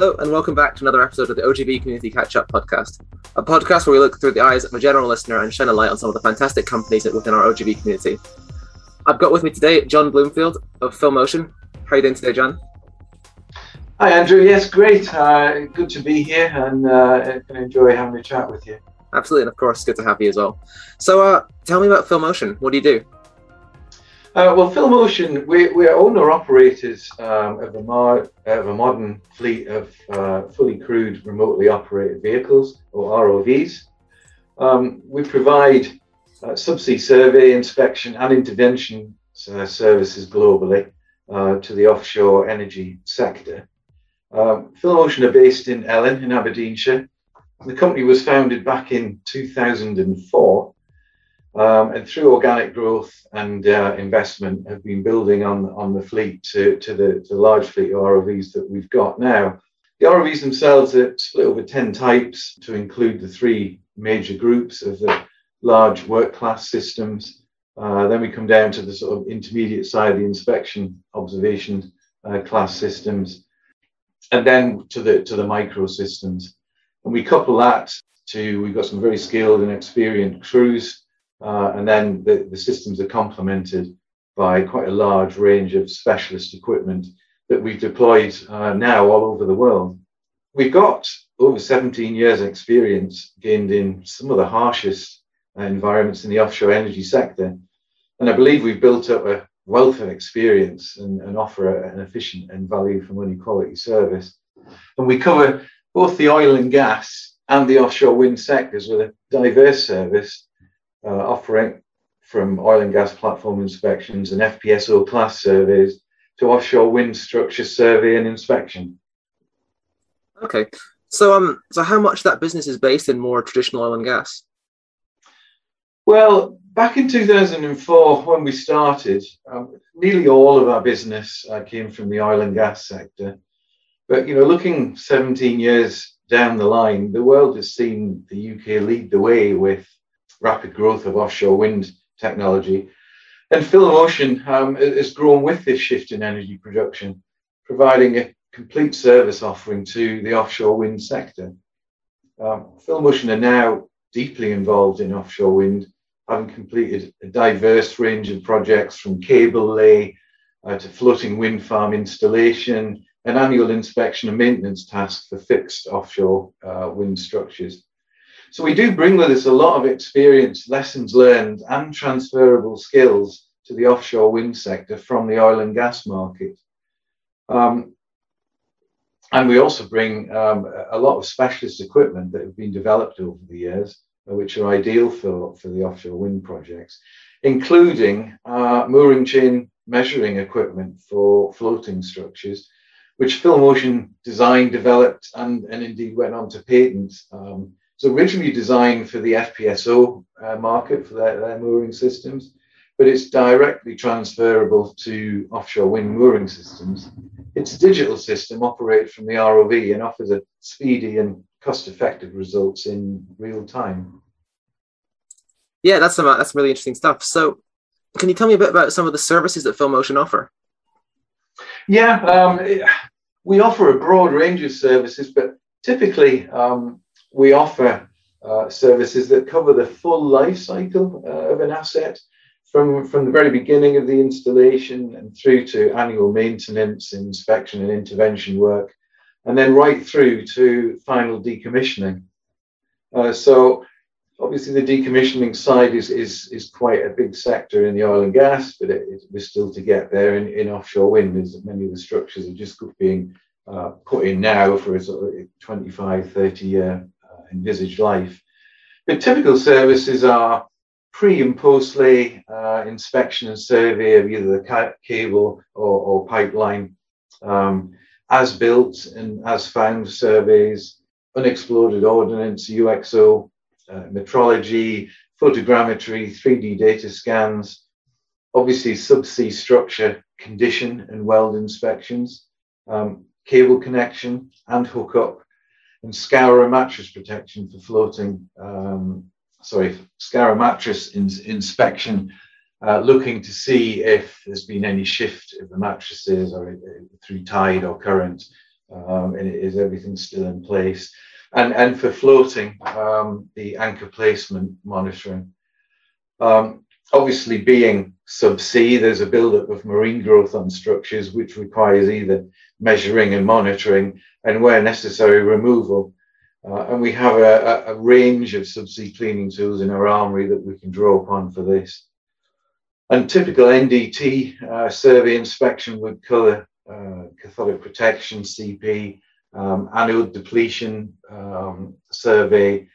Hello, and welcome back to another episode of the OGB Community Catch Up podcast, a podcast where we look through the eyes of a general listener and shine a light on some of the fantastic companies within our OGB community. I've got with me today John Bloomfield of FilmOcean. How are you doing today, John? Hi, Andrew. Yes, great. Uh, good to be here and uh, enjoy having a chat with you. Absolutely, and of course, good to have you as well. So, uh, tell me about FilmOcean. What do you do? Uh, well, FilmOcean, we, we are owner operators um, of, a mar- of a modern fleet of uh, fully crewed, remotely operated vehicles, or ROVs. Um, we provide uh, subsea survey, inspection, and intervention uh, services globally uh, to the offshore energy sector. Um, FilmOcean are based in Ellon in Aberdeenshire. The company was founded back in 2004 um, and through organic growth and uh, investment have been building on, on the fleet to, to the, the large fleet of ROVs that we've got now. The ROVs themselves are split over 10 types to include the three major groups of the large work class systems. Uh, then we come down to the sort of intermediate side, the inspection observation uh, class systems, and then to the to the micro systems. And we couple that to we've got some very skilled and experienced crews uh, and then the, the systems are complemented by quite a large range of specialist equipment that we've deployed uh, now all over the world. We've got over 17 years experience gained in some of the harshest uh, environments in the offshore energy sector. And I believe we've built up a wealth of experience and, and offer an efficient and value for money quality service. And we cover both the oil and gas and the offshore wind sectors with a diverse service uh, offering from oil and gas platform inspections and FPSO class surveys to offshore wind structure survey and inspection. Okay, so um, so how much that business is based in more traditional oil and gas? Well, back in 2004, when we started, um, nearly all of our business uh, came from the oil and gas sector. But you know, looking 17 years down the line, the world has seen the UK lead the way with rapid growth of offshore wind technology. And FilmOcean um, has grown with this shift in energy production, providing a complete service offering to the offshore wind sector. Um, FilmOcean are now deeply involved in offshore wind, having completed a diverse range of projects from cable lay uh, to floating wind farm installation and annual inspection and maintenance tasks for fixed offshore uh, wind structures. So we do bring with us a lot of experience, lessons learned, and transferable skills to the offshore wind sector from the oil and gas market. Um, and we also bring um, a lot of specialist equipment that have been developed over the years, which are ideal for, for the offshore wind projects, including uh, mooring chain measuring equipment for floating structures, which FilmOcean designed, developed, and, and indeed went on to patent um, it's originally designed for the FPSO uh, market for their, their, mooring systems, but it's directly transferable to offshore wind mooring systems. It's a digital system operated from the ROV and offers a speedy and cost-effective results in real time. Yeah, that's some that's really interesting stuff. So, can you tell me a bit about some of the services that FilmOcean offer? Yeah, um, it, we offer a broad range of services, but typically um, we offer uh, services that cover the full life cycle uh, of an asset from, from the very beginning of the installation and through to annual maintenance, inspection, and intervention work, and then right through to final decommissioning. Uh, so, obviously, the decommissioning side is, is, is quite a big sector in the oil and gas, but it, it, we're still to get there in, in offshore wind, as many of the structures are just being uh, put in now for a sort of 25, 30 year envisaged life. But typical services are pre and post lay uh, inspection and survey of either the ca- cable or, or pipeline, um, as built and as found surveys, unexploded ordnance, UXO, uh, metrology, photogrammetry, 3D data scans, obviously subsea structure condition and weld inspections, um, cable connection and hookup, and scour a mattress protection for floating, um, sorry, scour a mattress in, inspection, uh, looking to see if there's been any shift of the mattresses or uh, through tide or current um, and is everything still in place. And, and for floating, um, the anchor placement monitoring. Um, obviously, being subsea, there's a buildup of marine growth on structures, which requires either measuring and monitoring, and where necessary, removal. Uh, and we have a, a, range of subsea cleaning tools in our armory that we can draw upon for this. And typical NDT uh, survey inspection would cover uh, cathodic protection, CP, um, anode depletion um, survey,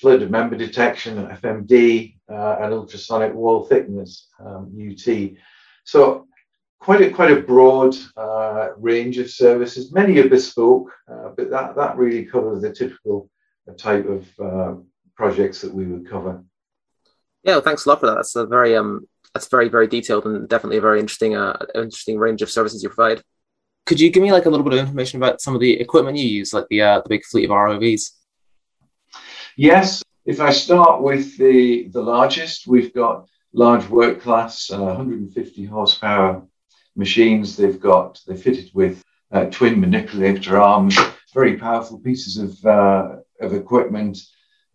flood member detection, FMD, uh, and ultrasonic wall thickness, um, UT. So quite a quite a broad uh, range of services. Many are bespoke, uh, but that that really covers the typical type of uh, projects that we would cover. Yeah, well, thanks a lot for that. That's a very um, that's very very detailed and definitely a very interesting uh, interesting range of services you provide. Could you give me like a little bit of information about some of the equipment you use, like the uh, the big fleet of ROVs? Yes, if I start with the the largest, we've got large work class, uh, 150 horsepower machines. They've got they're fitted with uh, twin manipulator arms, very powerful pieces of uh, of equipment,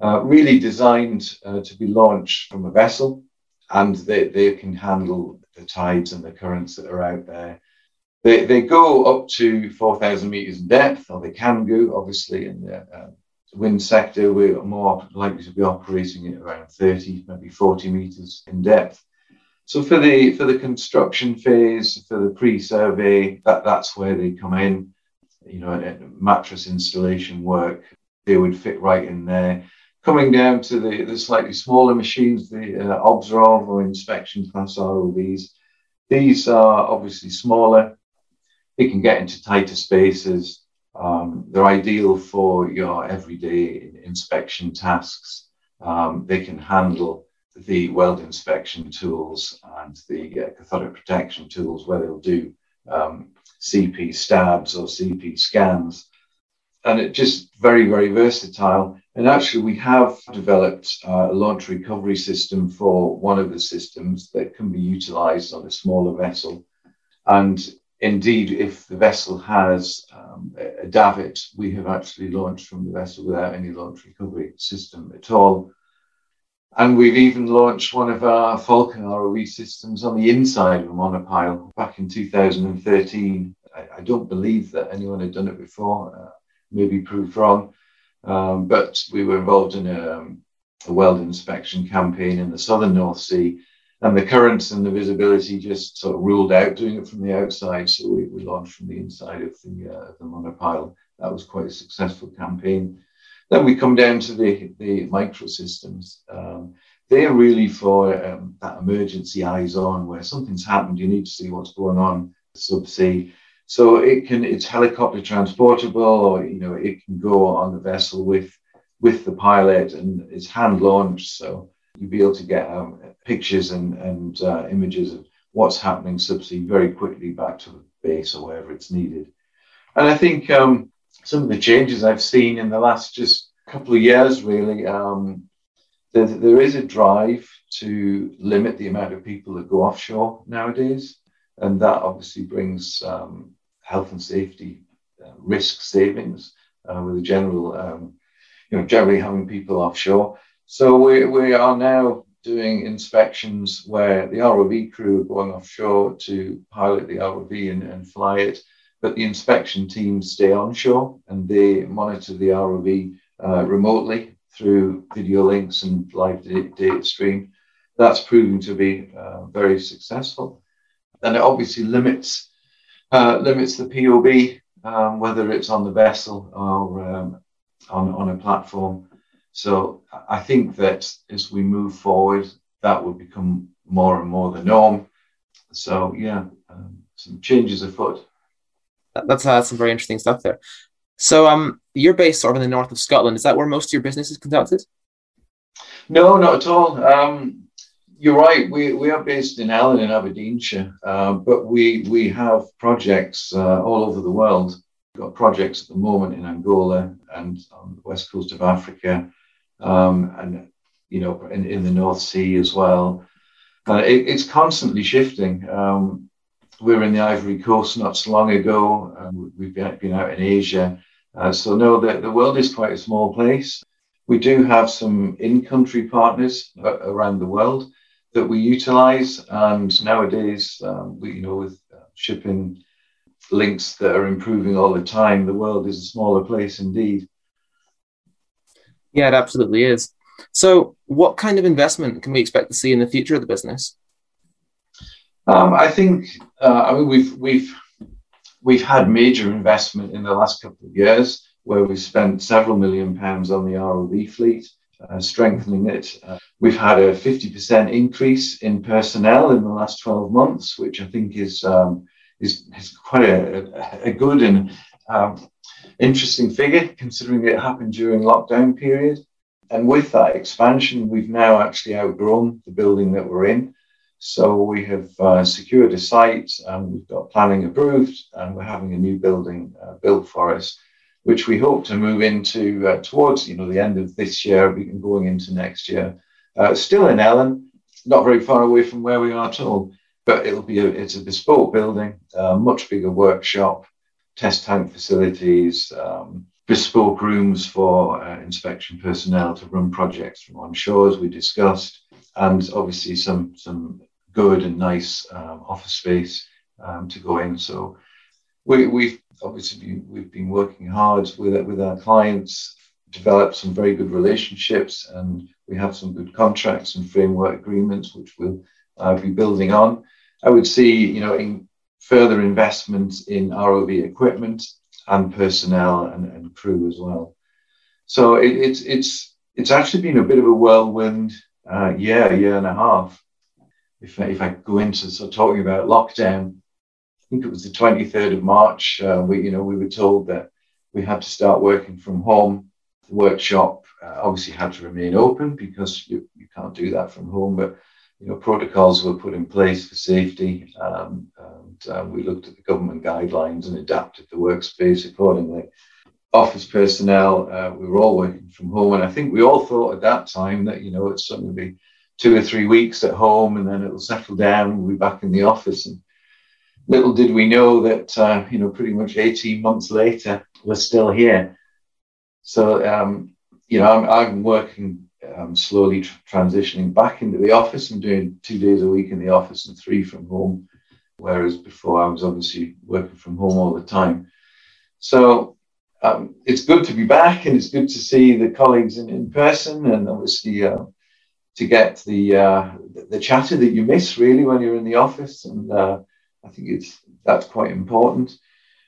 uh, really designed uh, to be launched from a vessel, and they, they can handle the tides and the currents that are out there. They, they go up to 4,000 meters in depth, or they can go, obviously, in the uh, wind sector. We're more likely to be operating at around 30, maybe 40 meters in depth. So for the for the construction phase, for the pre-survey, that, that's where they come in. You know, mattress installation work, they would fit right in there. Coming down to the, the slightly smaller machines, the uh, or inspection class ROVs, these are obviously smaller. They can get into tighter spaces. Um, they're ideal for your everyday inspection tasks. Um, they can handle the weld inspection tools and the uh, cathodic protection tools where they'll do um, CP stabs or CP scans. And it's just very, very versatile. And actually, we have developed uh, a launch recovery system for one of the systems that can be utilized on a smaller vessel. And indeed, if the vessel has um, a davit, we have actually launched from the vessel without any launch recovery system at all. And we've even launched one of our Falcon ROV systems on the inside of a monopile back in 2013. I, I don't believe that anyone had done it before, uh, maybe proved wrong. Um, but we were involved in a, um, a weld inspection campaign in the southern North Sea, and the currents and the visibility just sort of ruled out doing it from the outside. So we, we launched from the inside of the, uh, the monopile. That was quite a successful campaign. Then we come down to the, the microsystems. Um, they're really for um, that emergency eyes on where something's happened, you need to see what's going on subsea. So it can it's helicopter transportable or you know it can go on the vessel with with the pilot and it's hand launched. So you'll be able to get um, pictures and, and uh, images of what's happening subsea very quickly back to the base or wherever it's needed. And I think um, some of the changes I've seen in the last just couple of years, really, um, there, there is a drive to limit the amount of people that go offshore nowadays. And that obviously brings um, health and safety uh, risk savings uh, with a general, um, you know, generally having people offshore. So we, we are now doing inspections where the ROV crew are going offshore to pilot the ROV and, and fly it but the inspection teams stay onshore and they monitor the ROV uh, remotely through video links and live data stream. That's proving to be uh, very successful. And it obviously limits uh, limits the POB, um, whether it's on the vessel or um, on, on a platform. So I think that as we move forward, that will become more and more the norm. So yeah, um, some changes afoot that's uh, some very interesting stuff there. So, um, you're based sort of in the north of Scotland. Is that where most of your business is conducted? No, not at all. Um, you're right. We, we are based in Ellon in Aberdeenshire, uh, but we we have projects uh, all over the world. We've got projects at the moment in Angola and on the west coast of Africa, um, and you know in, in the North Sea as well. Uh, it, it's constantly shifting. Um, we were in the Ivory Coast not so long ago. We've been, been out in Asia. Uh, so no, the, the world is quite a small place. We do have some in-country partners uh, around the world that we utilize, and nowadays, um, we, you know, with uh, shipping links that are improving all the time, the world is a smaller place indeed. Yeah, it absolutely is. So, what kind of investment can we expect to see in the future of the business? Um, I think uh, I mean we've we've we've had major investment in the last couple of years where we've spent several million pounds on the ROV fleet, uh, strengthening it. Uh, we've had a 50% increase in personnel in the last 12 months, which I think is um, is, is quite a, a good and um, interesting figure considering it happened during lockdown period. And with that expansion, we've now actually outgrown the building that we're in. So we have uh, secured a site and we've got planning approved and we're having a new building uh, built for us, which we hope to move into uh, towards you know the end of this year going into next year. Uh, still in Ellon, not very far away from where we are at all, but it'll be a, it's a bespoke building, a much bigger workshop, test tank facilities, um, bespoke rooms for uh, inspection personnel to run projects from onshore, as we discussed, and obviously some some good and nice um, office space um, to go in. So we, we've obviously we've been working hard with with our clients, developed some very good relationships, and we have some good contracts and framework agreements which we'll uh, be building on. I would see, you know, in further investment in ROV equipment and personnel and, and crew as well. So it, it's it's it's actually been a bit of a whirlwind uh, year, year and a half if, if I go into of talking about lockdown, I think it was the 23rd of March. Uh, we, you know, we were told that we had to start working from home. The workshop uh, obviously had to remain open because you, you can't do that from home, but you know, protocols were put in place for safety, um, and um, we looked at the government guidelines and adapted the workspace accordingly. Office personnel, uh, we were all working from home, and I think we all thought at that time that you know it's going to be two or three weeks at home and then it'll settle down. We'll be back in the office. And little did we know that, uh, you know, pretty much 18 months later, we're still here. So, um, you know, I'm, I'm working um, slowly tr- transitioning back into the office. I'm doing two days a week in the office and three from home, whereas before I was obviously working from home all the time. So um, it's good to be back and it's good to see the colleagues in, in person and obviously uh, to get the uh, the chatter that you miss really when you're in the office, and uh, I think it's that's quite important.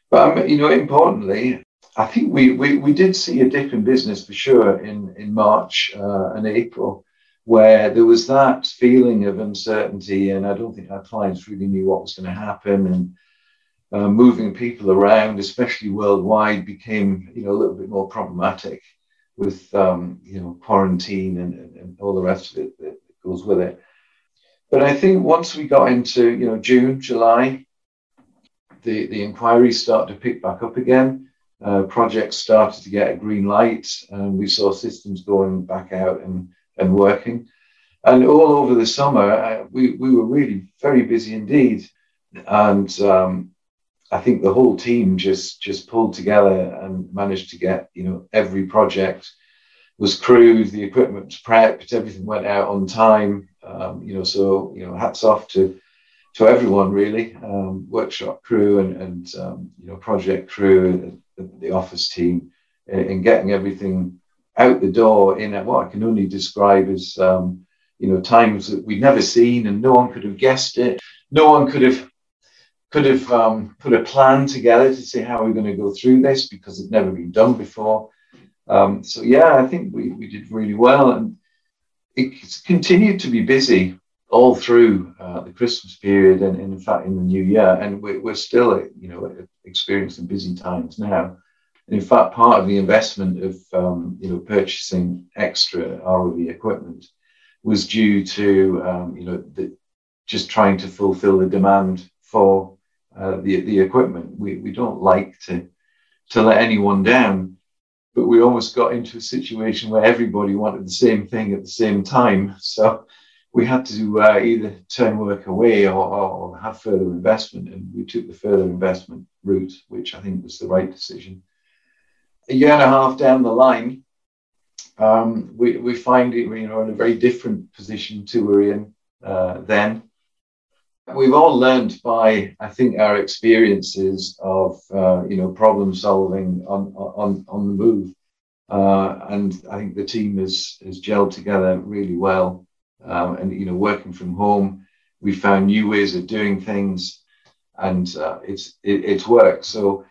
But um, you know, importantly, I think we, we we did see a dip in business for sure in in March uh, and April, where there was that feeling of uncertainty, and I don't think our clients really knew what was going to happen, and uh, moving people around, especially worldwide, became you know a little bit more problematic with um, you know quarantine and, and, and, all the rest of it that goes with it. But I think once we got into you know June, July, the the inquiries started to pick back up again. Uh, projects started to get a green light, and we saw systems going back out and and working. And all over the summer, uh, we we were really very busy indeed, and um, I think the whole team just just pulled together and managed to get you know every project was crewed, the equipment was prepped, everything went out on time. Um, you know, so you know, hats off to to everyone really, um, workshop crew and and um, you know project crew, the, the office team, in, in, getting everything out the door in what I can only describe as um, you know times that we'd never seen and no one could have guessed it. No one could have could have um, put a plan together to see how we're going to go through this because it's never been done before. Um, so yeah, I think we, we did really well, and it's continued to be busy all through uh, the Christmas period, and, and, in fact in the new year, and we're, we're still you know experiencing busy times now. And in fact, part of the investment of um, you know purchasing extra ROV equipment was due to um, you know the, just trying to fulfill the demand for uh, the the equipment. We we don't like to to let anyone down, but we almost got into a situation where everybody wanted the same thing at the same time. So we had to uh, either turn work away or, or, have further investment, and we took the further investment route, which I think was the right decision. A year and a half down the line, um, we, we find it, you know, in a very different position to we're in uh, then. We've all learned by, I think, our experiences of, uh, you know, problem solving on, on, on the move. Uh, and I think the team has, has gelled together really well. Um, and, you know, working from home, we found new ways of doing things and uh, it's, it, it's worked. So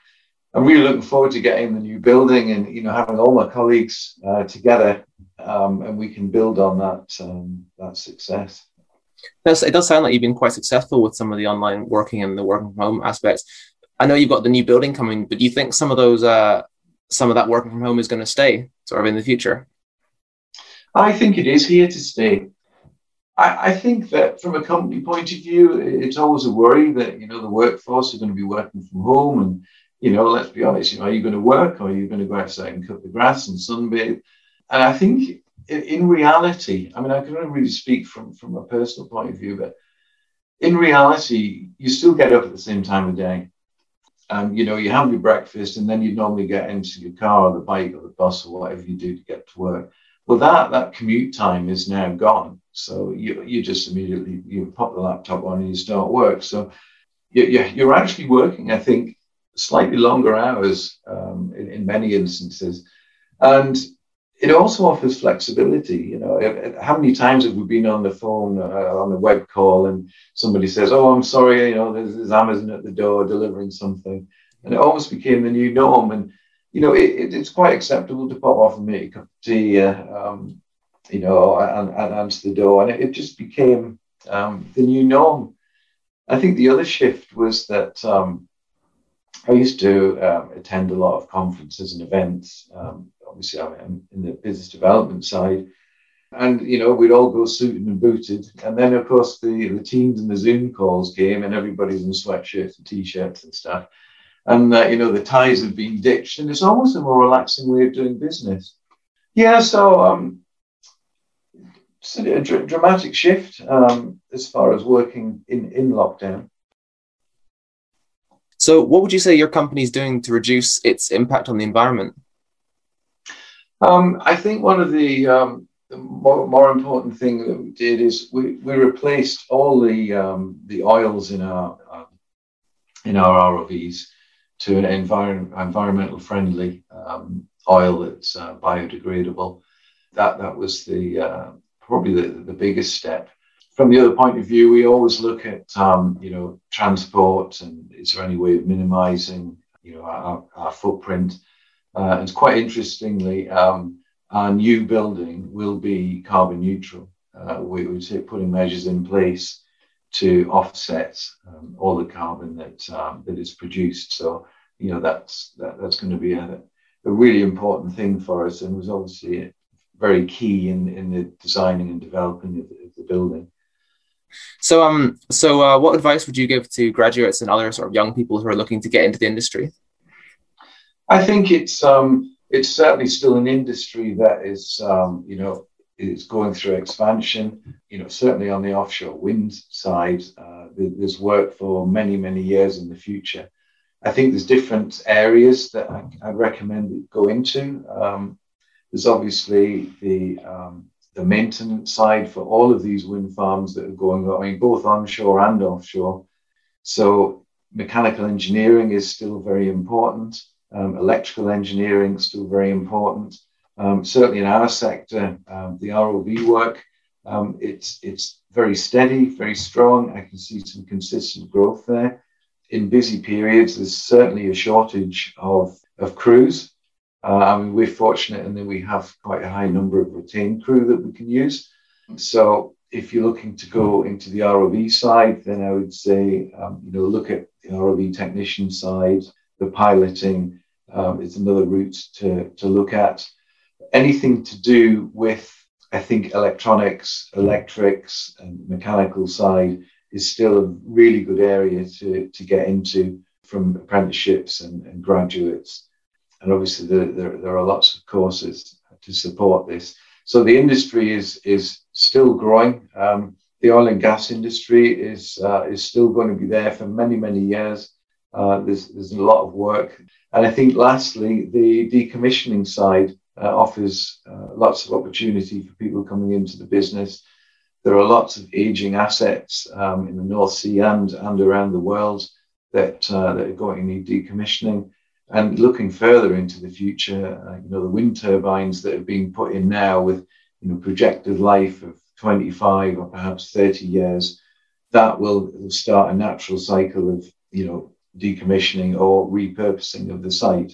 I'm really looking forward to getting the new building and, you know, having all my colleagues uh, together um, and we can build on that, um, that success. it does sound like you've been quite successful with some of the online working and the working from home aspects. I know you've got the new building coming, but do you think some of those uh, some of that working from home is going to stay sort of in the future? I think it is here to stay. I, I, think that from a company point of view, it's always a worry that you know the workforce are going to be working from home, and you know, let's be honest, you know, are you going to work or are you going to go outside and cut the grass and sunbathe? And I think in, reality, I mean, I can only really speak from from a personal point of view, but in reality, you still get up at the same time of day um, you know, you have your breakfast and then you normally get into your car or the bike or the bus or whatever you do to get to work. Well, that that commute time is now gone. So you you just immediately you pop the laptop on and you start work. So you, you're actually working, I think, slightly longer hours um, in, in many instances, and it also offers flexibility. You know, how many times have we been on the phone uh, on a web call and somebody says, "Oh, I'm sorry, you know, there's, there's, Amazon at the door delivering something," and it almost became the new norm. And you know, it, it, it's quite acceptable to pop off and make a cup of tea, uh, um, you know, and, and, answer the door, and it, it just became um, the new norm. I think the other shift was that. Um, I used to um, attend a lot of conferences and events, um, obviously I'm in the business development side. And you know, we'd all go suited and booted. And then of course the, the teams and the Zoom calls came and everybody's in sweatshirts and t-shirts and stuff. And uh, you know, the ties have been ditched, and it's almost a more relaxing way of doing business. Yeah, so um, a, dr- dramatic shift um, as far as working in, in lockdown. So, what would you say your company is doing to reduce its impact on the environment? Um, I think one of the, um, the more, more, important thing that we did is we, we replaced all the um, the oils in our uh, in our ROVs to an envir- environmental friendly um, oil that's uh, biodegradable. That that was the uh, probably the, the biggest step. From the other point of view, we always look at um, you know transport and is there any way of minimising you know our, our footprint uh, and quite interestingly, um, our new building will be carbon neutral. Uh, we, are putting measures in place to offset um, all the carbon that um, that is produced. So you know that's that, that's going to be a, a really important thing for us, and was obviously very key in in the designing and developing of the, of the building. So, um, so uh, what advice would you give to graduates and other sort of young people who are looking to get into the industry? I think it's um, it's certainly still an industry that is um, you know is going through expansion. You know, certainly on the offshore wind side, uh, there's work for many many years in the future. I think there's different areas that I, I recommend go into. Um, there's obviously the um, the maintenance side for all of these wind farms that are going on, I mean, both onshore and offshore. So mechanical engineering is still very important. Um, electrical engineering is still very important. Um, certainly in our sector, um, the ROV work, um, it's, it's very steady, very strong. I can see some consistent growth there. In busy periods, there's certainly a shortage of, of crews. I mean, we're fortunate in that we have quite a high number of retained crew that we can use. So if you're looking to go into the ROV side, then I would say, um, you know, look at the ROV technician side, the piloting, um, is another route to, to look at. Anything to do with, I think, electronics, electrics, and mechanical side is still a really good area to, to get into from apprenticeships and, and graduates. And obviously, the, there, there are lots of courses to support this. So the industry is, is still growing. Um, the oil and gas industry is uh, is still going to be there for many many years. Uh, there's there's a lot of work, and I think lastly the decommissioning side uh, offers uh, lots of opportunity for people coming into the business. There are lots of aging assets um, in the North Sea and and around the world that uh, that are going to need decommissioning. And looking further into the future, uh, you know the wind turbines that are being put in now with you know projected life of 25 or perhaps 30 years, that will, start a natural cycle of, you know, decommissioning or repurposing of the site.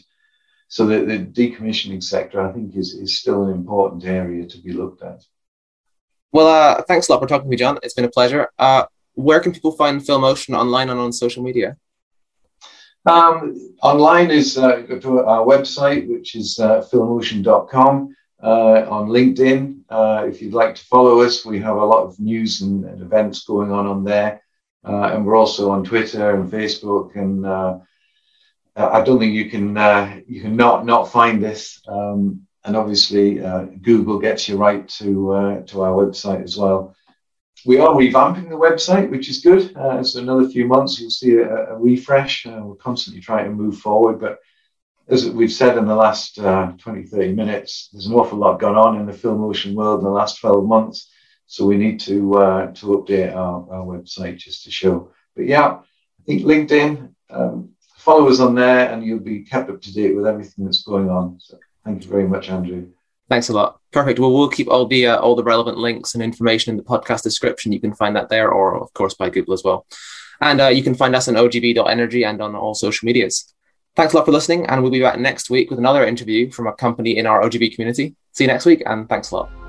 So the, the decommissioning sector, I think, is, is still an important area to be looked at. Well, uh, thanks a lot for talking to me, John. It's been a pleasure. Uh, where can people find FilmOcean online and on social media? Um, online is uh, to our website, which is uh, uh, on LinkedIn. Uh, if you'd like to follow us, we have a lot of news and, and events going on on there. Uh, and we're also on Twitter and Facebook. And uh, I don't think you can uh, you can not not find this. Um, and obviously, Google gets you right to to our website as well. We are revamping the website, which is good. so another few months, you'll see a, a refresh. we're constantly trying to move forward, but as we've said in the last uh, 20, 30 minutes, there's an awful lot gone on in the FilmOcean world in the last 12 months. So we need to uh, to update our, our website just to show. But yeah, I think LinkedIn, um, follow us on there and you'll be kept up to date with everything that's going on. So thank you very much, Andrew. Thanks a lot. Perfect. Well, we'll keep all the uh, all the relevant links and information in the podcast description. You can find that there, or of course by Google as well. And uh, you can find us on ogb.energy and on all social medias. Thanks a lot for listening, and we'll be back next week with another interview from a company in our OGB community. See you next week, and thanks a lot.